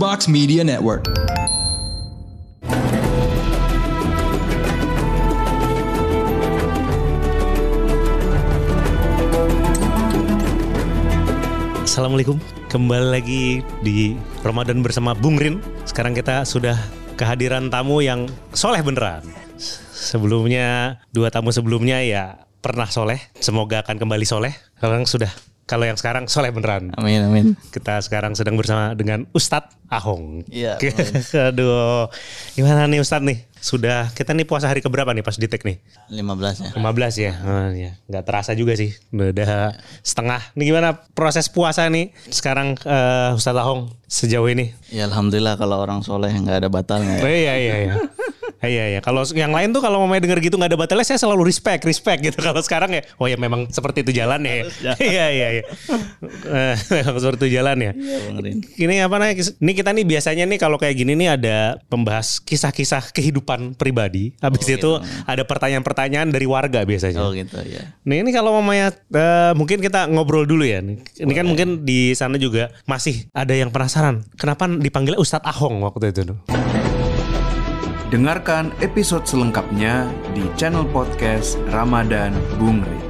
Box Media Network. Assalamualaikum, kembali lagi di Ramadan bersama Bung Rin. Sekarang kita sudah kehadiran tamu yang soleh beneran. Sebelumnya dua tamu sebelumnya ya pernah soleh, semoga akan kembali soleh. Sekarang sudah, kalau yang sekarang soleh beneran. Amin amin. Kita sekarang sedang bersama dengan Ustadz Ahong. Iya, Aduh, gimana nih Ustadz nih? Sudah kita nih puasa hari keberapa nih pas di take nih? 15 ya. 15 ya, oh, ya. nggak terasa juga sih, udah setengah. Ini gimana proses puasa nih sekarang uh, Ustadz Ahong sejauh ini? Ya alhamdulillah kalau orang soleh nggak ada batalnya. Oh, Ya. iya iya iya. Iya iya. Kalau yang lain tuh kalau mau denger gitu nggak ada batalnya, saya selalu respect respect gitu. Kalau sekarang ya, oh ya memang seperti itu jalan ya. Iya iya iya. Eh, Memang seperti itu jalan ya. Rin. Ini apa namanya? Ini kita nih biasanya nih kalau kayak gini nih ada pembahas kisah-kisah kehidupan pribadi. Habis Oh, itu gitu. ada pertanyaan-pertanyaan dari warga biasanya. Oh gitu ya. Nah ini kalau mamanya eh, mungkin kita ngobrol dulu ya. Ini kan mungkin di sana juga masih ada yang penasaran. Kenapa dipanggil Ustadz Ahong waktu itu? Dengarkan episode selengkapnya di channel podcast Ramadan Bung Rin.